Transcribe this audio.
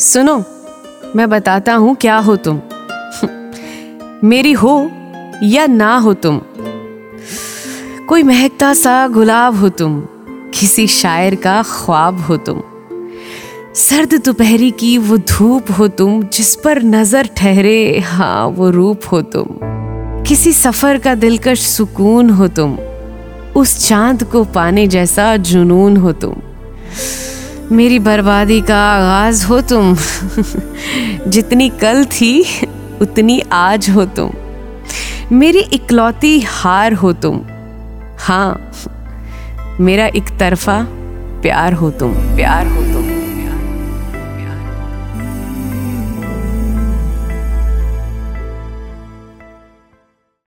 सुनो, मैं बताता हूँ क्या हो तुम। मेरी हो या ना हो तुम। कोई महकता सा गुलाब हो तुम, किसी शायर का ख्वाब हो तुम। सर्द दोपहरी की वो धूप हो तुम, जिस पर नज़र ठहरे हाँ वो रूप हो तुम। किसी सफ़र का दिलकश सुकून हो तुम, उस चाँद को पाने जैसा जुनून हो तुम। मेरी बर्बादी का आगाज़ हो तुम। जितनी कल थी, उतनी आज हो तुम। मेरी इकलौती हार हो तुम। हाँ मेरा एक तरफा प्यार हो तुम, प्यार हो तुम।